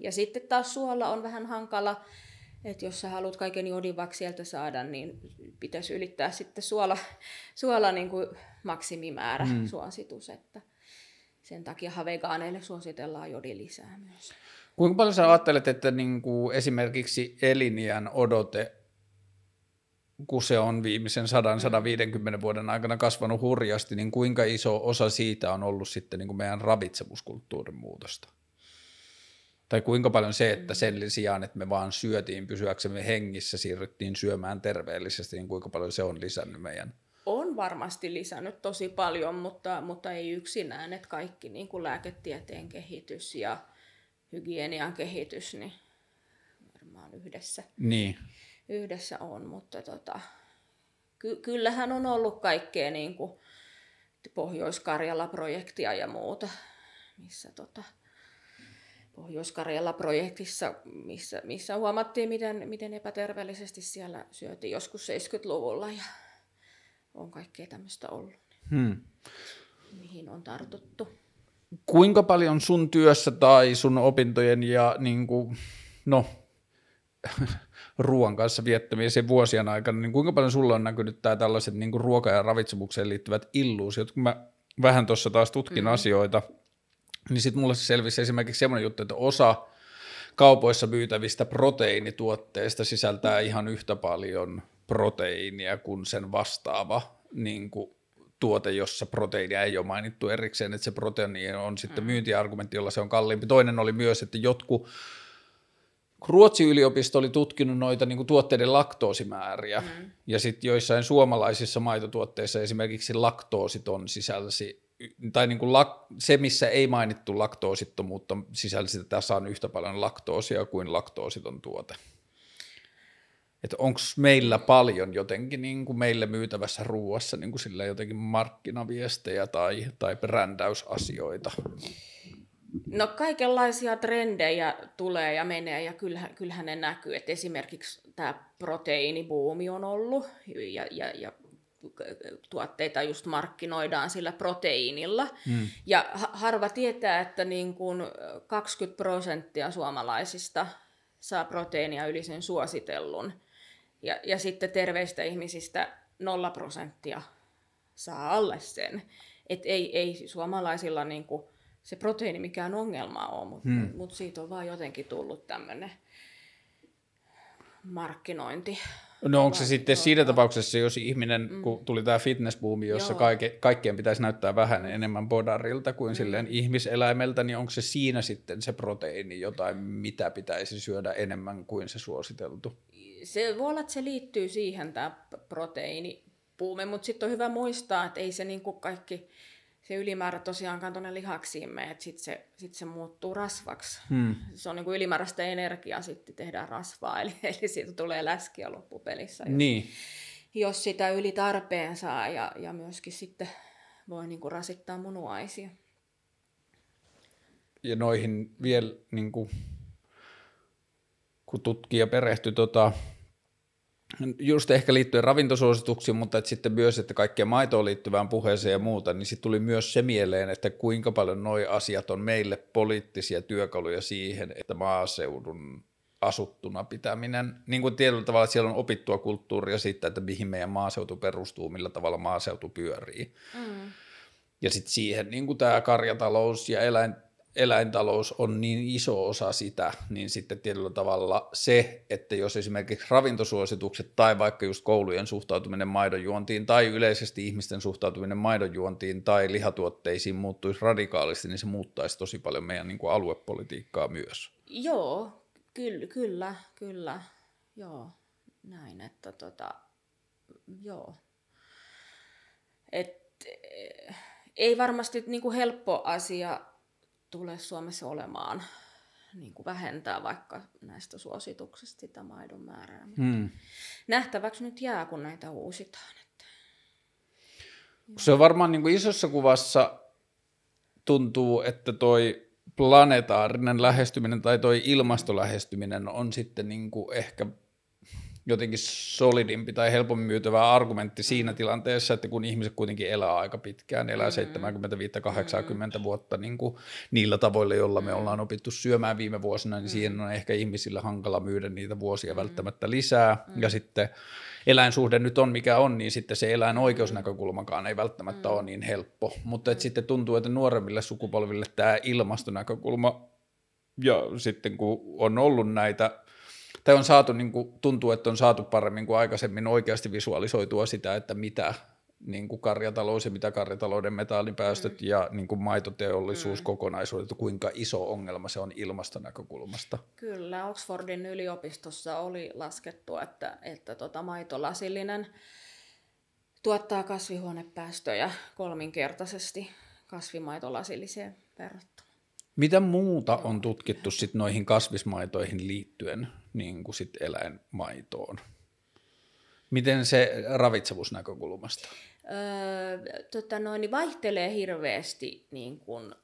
Ja sitten taas suolla on vähän hankala, että jos sä haluat kaiken jodin vaikka sieltä saada, niin pitäisi ylittää sitten suola, suola niin kuin maksimimäärä mm. suositus, että sen takia vegaaneille suositellaan jodin lisää myös. Kuinka paljon sä ajattelet, että niin kuin esimerkiksi eliniän odote, kun se on viimeisen 100-150 vuoden aikana kasvanut hurjasti, niin kuinka iso osa siitä on ollut sitten niin kuin meidän ravitsemuskulttuurin muutosta? Tai kuinka paljon se, että sen sijaan, että me vaan syötiin pysyäksemme hengissä, siirryttiin syömään terveellisesti, niin kuinka paljon se on lisännyt meidän on varmasti lisännyt tosi paljon, mutta, mutta ei yksinään, että kaikki niin kuin lääketieteen kehitys ja hygienian kehitys, niin varmaan yhdessä, niin. yhdessä on, mutta tota, ky- kyllähän on ollut kaikkea niin kuin Pohjois-Karjala-projektia ja muuta, missä tota, Pohjois-Karjala-projektissa, missä, missä huomattiin, miten, miten epäterveellisesti siellä syötiin joskus 70-luvulla ja on kaikkea tämmöistä ollut, hmm. mihin on tartuttu kuinka paljon sun työssä tai sun opintojen ja niin kuin, no, *laughs* ruoan kanssa viettämisen vuosien aikana, niin kuinka paljon sulla on näkynyt tämä tällaiset niin kuin ruoka- ja ravitsemukseen liittyvät illuusiot, kun mä vähän tuossa taas tutkin mm. asioita, niin sitten mulle selvisi esimerkiksi semmoinen juttu, että osa kaupoissa myytävistä proteiinituotteista sisältää ihan yhtä paljon proteiinia kuin sen vastaava niin kuin tuote, jossa proteiinia ei ole mainittu erikseen, että se proteiini on sitten mm. myyntiargumentti, jolla se on kalliimpi. Toinen oli myös, että jotkut Ruotsin yliopisto oli tutkinut noita niin kuin tuotteiden laktoosimäärejä, mm. ja sitten joissain suomalaisissa maitotuotteissa esimerkiksi laktoositon sisälsi, tai niin kuin lak, se, missä ei mainittu laktoosittomuutta, sisälsi tässä on yhtä paljon laktoosia kuin laktoositon tuote. Että onko meillä paljon jotenkin niin kuin meille myytävässä ruuassa niin kuin sillä jotenkin markkinaviestejä tai, tai brändäysasioita? No kaikenlaisia trendejä tulee ja menee ja kyllähän, kyllähän ne näkyy, että esimerkiksi tämä proteiinibuumi on ollut ja, ja, ja tuotteita just markkinoidaan sillä proteiinilla. Mm. Ja harva tietää, että niin kuin 20 prosenttia suomalaisista saa proteiinia yli sen suositellun. Ja, ja sitten terveistä ihmisistä 0 prosenttia saa alle sen. Et ei, ei suomalaisilla niin kuin se proteiini mikään ongelma on, mutta hmm. mut siitä on vaan jotenkin tullut tämmöinen markkinointi. No onko se sitten siinä tapauksessa, jos ihminen, mm. kun tuli tämä fitnessbuumi, jossa kaike, kaikkien pitäisi näyttää vähän enemmän bodarilta kuin mm. silleen ihmiseläimeltä, niin onko se siinä sitten se proteiini jotain, mitä pitäisi syödä enemmän kuin se suositeltu? Se voi olla, että se liittyy siihen tämä proteiinipuume, mutta sitten on hyvä muistaa, että ei se niin kuin kaikki se ylimäärä tosiaankaan tuonne lihaksiin mene, että sitten se, sit se muuttuu rasvaksi. Hmm. Se on niin kuin ylimääräistä energiaa, sitten tehdään rasvaa, *laughs* eli, eli siitä tulee läskiä loppupelissä, jos, niin. jos sitä yli tarpeen saa, ja, ja myöskin sitten voi niin kuin rasittaa munuaisia. Ja noihin vielä, niin kuin, kun tutkija perehtyi tota, just ehkä liittyen ravintosuosituksiin, mutta että sitten myös, että kaikkeen maitoon liittyvään puheeseen ja muuta, niin sitten tuli myös se mieleen, että kuinka paljon nuo asiat on meille poliittisia työkaluja siihen, että maaseudun asuttuna pitäminen, niin kuin tietyllä tavalla että siellä on opittua kulttuuria siitä, että mihin meidän maaseutu perustuu, millä tavalla maaseutu pyörii. Mm. Ja sitten siihen niin kuin tämä karjatalous ja eläin, eläintalous on niin iso osa sitä, niin sitten tietyllä tavalla se, että jos esimerkiksi ravintosuositukset tai vaikka just koulujen suhtautuminen maidonjuontiin tai yleisesti ihmisten suhtautuminen maidonjuontiin tai lihatuotteisiin muuttuisi radikaalisti, niin se muuttaisi tosi paljon meidän niin kuin aluepolitiikkaa myös. Joo, kyllä, kyllä, kyllä, joo, näin, että tota, joo. Et, eh, ei varmasti niin kuin helppo asia tule Suomessa olemaan niin kuin vähentää vaikka näistä suosituksista sitä maidon määrää. Hmm. Nähtäväksi nyt jää, kun näitä uusitaan. Että... Se on varmaan niin kuin isossa kuvassa tuntuu, että toi planetaarinen lähestyminen tai toi ilmastolähestyminen on sitten niin kuin ehkä jotenkin solidimpi tai helpommin myytävä argumentti siinä tilanteessa, että kun ihmiset kuitenkin elää aika pitkään, elää mm. 75-80 mm. vuotta niin kuin niillä tavoilla, joilla me mm. ollaan opittu syömään viime vuosina, niin mm. siihen on ehkä ihmisillä hankala myydä niitä vuosia mm. välttämättä lisää. Mm. Ja sitten eläinsuhde nyt on mikä on, niin sitten se eläin oikeusnäkökulmakaan ei välttämättä mm. ole niin helppo. Mutta et sitten tuntuu, että nuoremmille sukupolville tämä ilmastonäkökulma ja sitten kun on ollut näitä tai on saatu, niin kuin, tuntuu, että on saatu paremmin kuin aikaisemmin oikeasti visualisoitua sitä, että mitä niin kuin karjatalous ja mitä karjatalouden metallipäästöt mm. ja niin kuin maitoteollisuus mm. kokonaisuudet, kuinka iso ongelma se on ilmastonäkökulmasta. Kyllä, Oxfordin yliopistossa oli laskettu, että, että tota maitolasillinen tuottaa kasvihuonepäästöjä kolminkertaisesti kasvimaitolasilliseen verrattuna. Mitä muuta on tutkittu sit noihin kasvismaitoihin liittyen niin kuin sit eläinmaitoon? Miten se ravitsemusnäkökulmasta? Öö, tota noin, niin vaihtelee hirveästi, niin kuin,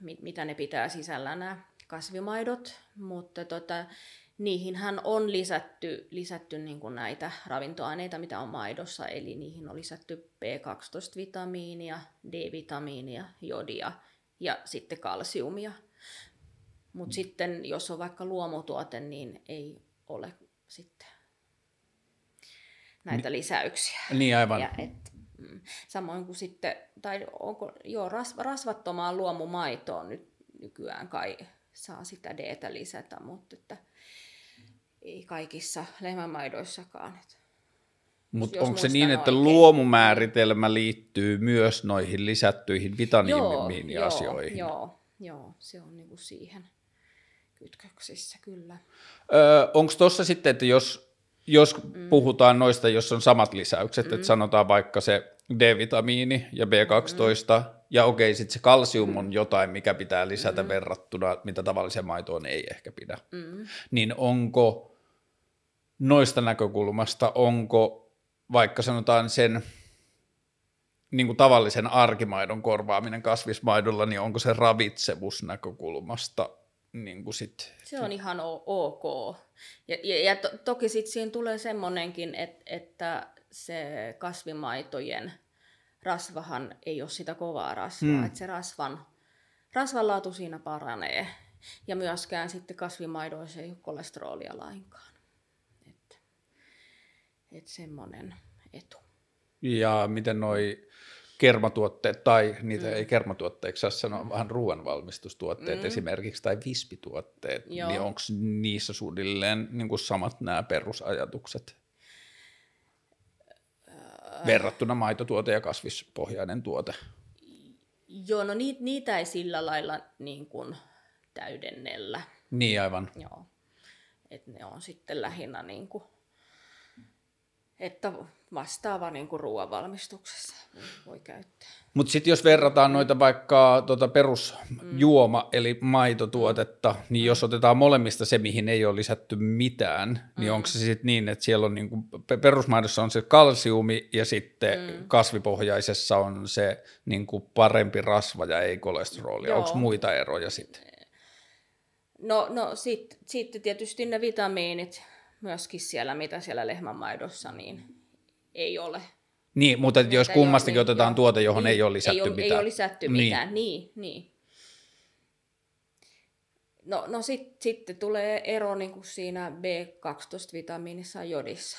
mit, mitä ne pitää sisällä nämä kasvimaidot, mutta tota, niihinhän on lisätty, lisätty niin kuin näitä ravintoaineita, mitä on maidossa, eli niihin on lisätty B12-vitamiinia, D-vitamiinia, jodia ja sitten kalsiumia. Mutta mm. sitten jos on vaikka luomutuote, niin ei ole sitten näitä Ni- lisäyksiä. Niin aivan. Ja et, mm, samoin kuin sitten, tai onko, joo, ras, rasvattomaan luomumaitoon nyt nykyään kai saa sitä d lisätä, mutta että ei kaikissa lehmänmaidoissakaan. Mutta onko se niin, että oikein. luomumääritelmä liittyy myös noihin lisättyihin vitamiiniasioihin? Joo, joo, joo, se on niinku siihen kytköksissä, kyllä. Öö, Onko tuossa sitten, että jos, jos mm. puhutaan noista, jos on samat lisäykset, mm. että sanotaan vaikka se D-vitamiini ja B12, mm. ja okei, sitten se kalsium on jotain, mikä pitää lisätä mm. verrattuna, mitä tavalliseen maitoon ei ehkä pidä, mm. niin onko noista näkökulmasta, onko vaikka sanotaan sen niin kuin tavallisen arkimaidon korvaaminen kasvismaidolla, niin onko se ravitsemusnäkökulmasta niin kuin sit... Se on ihan ok. Ja, ja, ja to, toki sitten siinä tulee semmoinenkin, että, että se kasvimaitojen rasvahan ei ole sitä kovaa rasvaa, hmm. että se rasvan, rasvan laatu siinä paranee. Ja myöskään sitten kasvimaidoissa ei ole kolesterolia lainkaan. Että et semmoinen etu. Ja miten noi kermatuotteet, tai niitä mm. ei kermatuotteiksi saa sanoa, vaan ruoanvalmistustuotteet mm. esimerkiksi, tai vispituotteet, Joo. niin onko niissä suunnilleen niin kuin samat nämä perusajatukset? Äh. Verrattuna maitotuote ja kasvispohjainen tuote. Joo, no niitä, niitä ei sillä lailla niin kuin täydennellä. Niin aivan. Joo, että ne on sitten lähinnä niin kuin että vastaava niin kuin ruoanvalmistuksessa voi käyttää. Mutta sitten jos verrataan noita vaikka tuota perusjuoma, mm. eli maitotuotetta, niin mm. jos otetaan molemmista se, mihin ei ole lisätty mitään, niin mm. onko se sitten niin, että siellä on niinku, perusmaidossa on se kalsiumi ja sitten mm. kasvipohjaisessa on se niinku parempi rasva ja ei kolesterolia. Onko muita eroja sitten? No, no sitten sit tietysti ne vitamiinit, myöskin siellä, mitä siellä lehmänmaidossa, niin ei ole. Niin, mutta jos kummastakin ole, otetaan niin, tuote, johon niin, ei ole lisätty ei ole, mitään. Ei ole lisätty niin. mitään, niin, niin. No, no sitten sit tulee ero niin kuin siinä B12-vitamiinissa ja jodissa.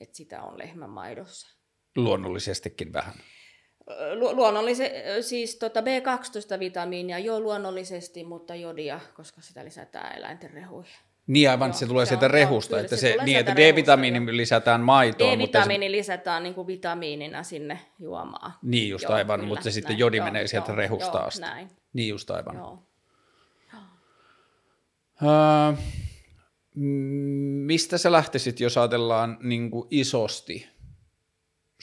Et sitä on lehmänmaidossa. Luonnollisestikin vähän. Lu- luonnollisesti, siis tota B12-vitamiinia jo luonnollisesti, mutta jodia, koska sitä lisätään eläinten rehuihin. Niin aivan, joo, se tulee se sieltä on, rehusta, että, se, se niin, että D-vitamiini lisätään maitoon. D-vitamiini mutta lisätään niin kuin vitamiinina sinne juomaan. Niin just joo, aivan, kyllä, mutta se näin, sitten jodi menee sieltä joo, rehusta joo, asti. Näin. Niin just aivan. Joo. Uh, mistä sä lähtisit, jos ajatellaan niin kuin isosti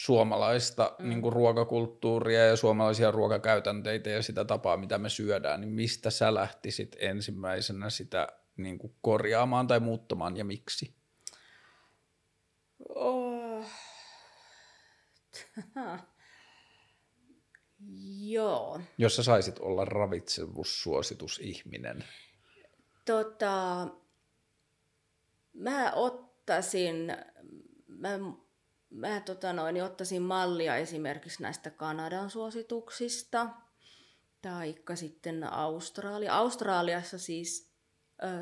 suomalaista mm. niin kuin ruokakulttuuria ja suomalaisia ruokakäytänteitä ja sitä tapaa, mitä me syödään, niin mistä sä lähtisit ensimmäisenä sitä niin kuin korjaamaan tai muuttamaan ja miksi? Oh. *laughs* Joo. Jos sä saisit olla ravitsemussuositusihminen. Tota, mä ottaisin, mä mä tota noin, ottaisin mallia esimerkiksi näistä Kanadan suosituksista, taikka sitten Australia. Australiassa siis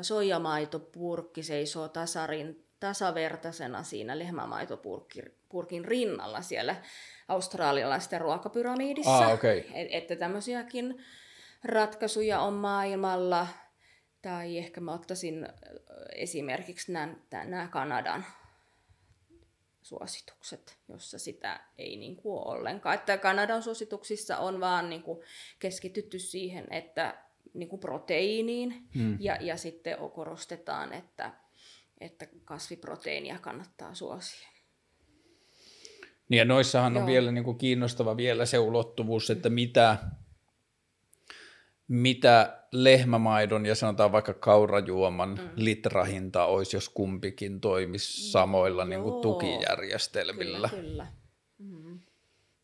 soijamaitopurkki seisoo tasarin, tasavertaisena siinä lehmämaitopurkin rinnalla siellä australialaisten ruokapyramiidissa. Ah, okay. Et, että tämmöisiäkin ratkaisuja on maailmalla. Tai ehkä mä ottaisin esimerkiksi nämä Kanadan suositukset, jossa sitä ei niin kuin ole ollenkaan. Että Kanadan suosituksissa on vaan niin kuin keskitytty siihen, että niin kuin proteiiniin hmm. ja, ja sitten korostetaan, että, että kasviproteiinia kannattaa suosia. Niin ja noissahan Joo. on vielä niin kuin kiinnostava vielä se ulottuvuus, että mitä mitä lehmämaidon ja sanotaan vaikka kaurajuoman mm. litrahinta olisi, jos kumpikin toimisi samoilla niin kuin tukijärjestelmillä. Kyllä, kyllä. Mm.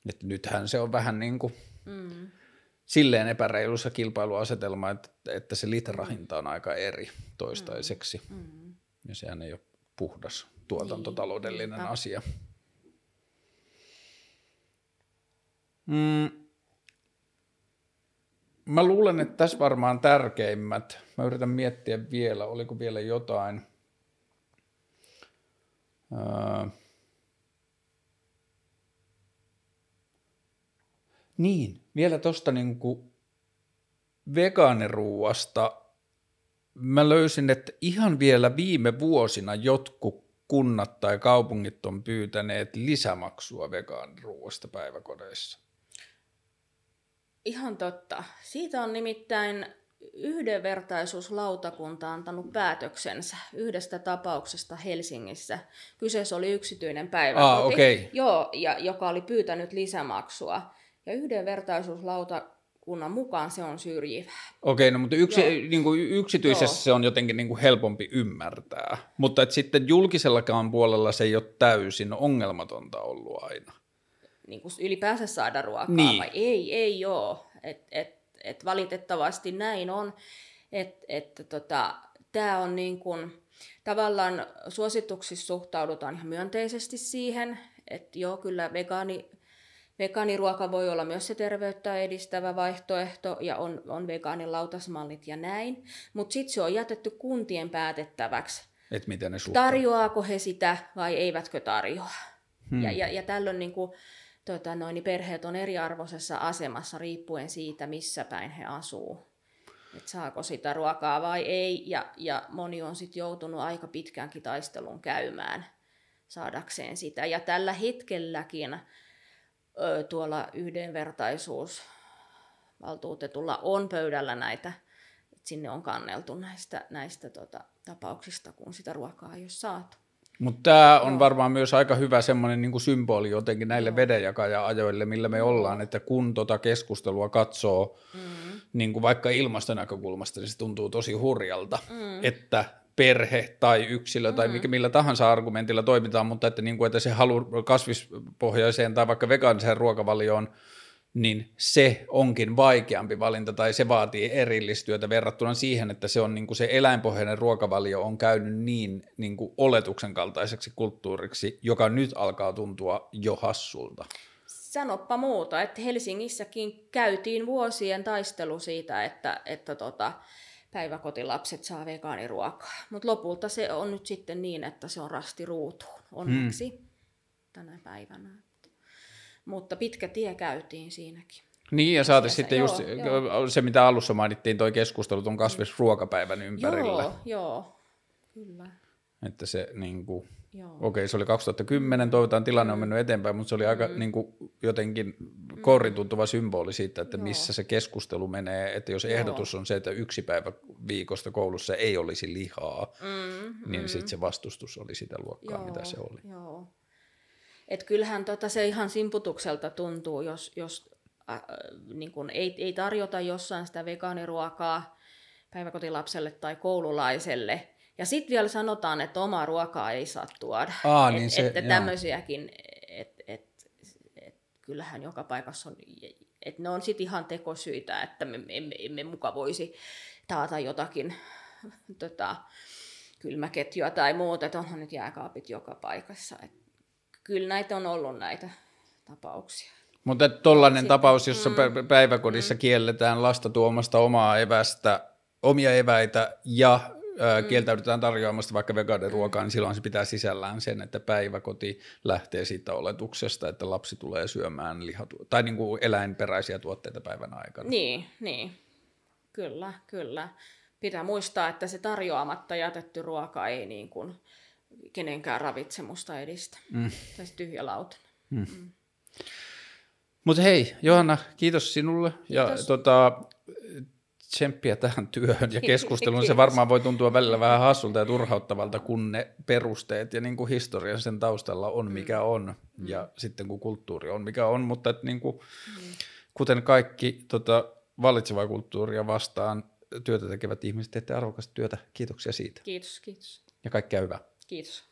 Et nythän se on vähän niin kuin mm. silleen epäreilussa kilpailuasetelma, että, että se litrahinta on aika eri toistaiseksi. Mm. Mm. Ja sehän ei ole puhdas tuotantotaloudellinen niin. asia. Mm Mä luulen, että tässä varmaan tärkeimmät. Mä yritän miettiä vielä, oliko vielä jotain. Ää... Niin, vielä tuosta niinku vegaaniruuasta. Mä löysin, että ihan vielä viime vuosina jotkut kunnat tai kaupungit on pyytäneet lisämaksua vegaaniruuasta päiväkodeissa. Ihan totta. Siitä on nimittäin yhdenvertaisuuslautakunta antanut päätöksensä yhdestä tapauksesta Helsingissä. Kyseessä oli yksityinen päiväkoti, Ah, okei. joo, ja, joka oli pyytänyt lisämaksua. Ja yhdenvertaisuuslautakunnan mukaan se on syrjivää. Okei, no mutta yksi, Joo. niin kuin yksityisessä Joo. se on jotenkin niin kuin helpompi ymmärtää, mutta et sitten julkisellakaan puolella se ei ole täysin ongelmatonta ollut aina. Niin kuin ylipäänsä saada ruokaa Niin. vai ei, ei ole. Et, et, et valitettavasti näin on, että et, tota, tämä on niin kuin, tavallaan suosituksissa suhtaudutaan ihan myönteisesti siihen, että joo, kyllä vegaani, vegaaniruoka voi olla myös se terveyttä edistävä vaihtoehto ja on, on vegaaninlautasmallit ja näin, mutta sitten se on jätetty kuntien päätettäväksi, Että miten ne suhtautuu. tarjoaako he sitä vai eivätkö tarjoa. Hmm. Ja, ja, ja tällöin niin kuin, tota, noin, niin perheet on eriarvoisessa asemassa riippuen siitä, missä päin he asuu. Et saako sitä ruokaa vai ei, ja, ja moni on sitten joutunut aika pitkäänkin taistelun käymään saadakseen sitä. Ja tällä hetkelläkin ö, tuolla yhdenvertaisuusvaltuutetulla on pöydällä näitä, että sinne on kanneltu näistä, näistä tota, tapauksista, kun sitä ruokaa ei ole saatu. Mutta tämä on varmaan myös aika hyvä semmoinen niin symboli jotenkin näille vedenjakaja-ajoille, millä me ollaan, että kun tota keskustelua katsoo mm. niin kuin vaikka ilmaston näkökulmasta, niin se tuntuu tosi hurjalta, mm. että perhe tai yksilö tai mikä, millä tahansa argumentilla toimitaan, mutta että, niin kuin, että se halu kasvispohjaiseen tai vaikka vegaaniseen ruokavalioon, niin se onkin vaikeampi valinta tai se vaatii erillistyötä verrattuna siihen, että se on niin kuin se eläinpohjainen ruokavalio on käynyt niin, niin kuin oletuksen kaltaiseksi kulttuuriksi, joka nyt alkaa tuntua jo hassulta. Sanoppa muuta, että Helsingissäkin käytiin vuosien taistelu siitä, että, että tota, päiväkotilapset saa vegaaniruokaa. Mutta lopulta se on nyt sitten niin, että se on rasti ruutuun, onneksi mm. tänä päivänä. Mutta pitkä tie käytiin siinäkin. Niin, ja saati Asiassa, sitten joo, just joo. se, mitä alussa mainittiin, toi keskustelu tuon kasvisruokapäivän ympärillä. Joo, joo, kyllä. Että se niin kuin, Joo. okei, se oli 2010, toivotaan tilanne on mennyt eteenpäin, mutta se oli aika niin kuin, jotenkin kourin tuntuva symboli siitä, että Joo. missä se keskustelu menee, että jos ehdotus on se, että yksi päivä viikosta koulussa ei olisi lihaa, Mm, niin sitten se vastustus oli sitä luokkaa, mitä se oli. Joo. Et kyllähän tota se ihan simputukselta tuntuu, jos, jos äh, niin kun ei, ei tarjota jossain sitä vegaaniruokaa päiväkotilapselle tai koululaiselle. Ja sitten vielä sanotaan, että omaa ruokaa ei saa tuoda. Aa, et, niin se- että tämmöisiäkin, että et, et, kyllähän joka paikassa on, että ne on sitten ihan tekosyitä, että me emme, emme muka voisi taata jotakin tota, kylmäketjua tai muuta, että onhan nyt jääkaapit joka paikassa. Et kyllä näitä on ollut näitä tapauksia. Mutta tollainen Sitten- tapaus, jossa mm, päiväkodissa mm. kielletään lasta tuomasta omaa evästä, omia eväitä ja ö, Mm. kieltäydytään tarjoamasta vaikka vegaaniruokaa, niin silloin se pitää sisällään sen, että päiväkoti lähtee siitä oletuksesta, että lapsi tulee syömään lihatu- tai niin kuin eläinperäisiä tuotteita päivän aikana. Niin, niin. Kyllä, kyllä. Pitää muistaa, että se tarjoamatta jätetty ruoka ei niin kuin kenenkään ravitsemusta edistä. Mm. Tai se tyhjä lauta. Mutta hei, Johanna, kiitos sinulle ja Kiitos. tota, tsemppiä tähän työhön ja *laughs* keskusteluun. Se varmaan voi tuntua välillä vähän hassulta ja turhauttavalta, kun ne perusteet ja niin kuin historia sen taustalla on mikä on ja sitten kun kulttuuri on mikä on, mutta et niin kuin, kuten kaikki tota, vallitsevaa kulttuuria vastaan työtä tekevät ihmiset, teette arvokasta työtä. Kiitoksia siitä Kiitos, kiitos. ja kaikkea hyvää. Kiitos.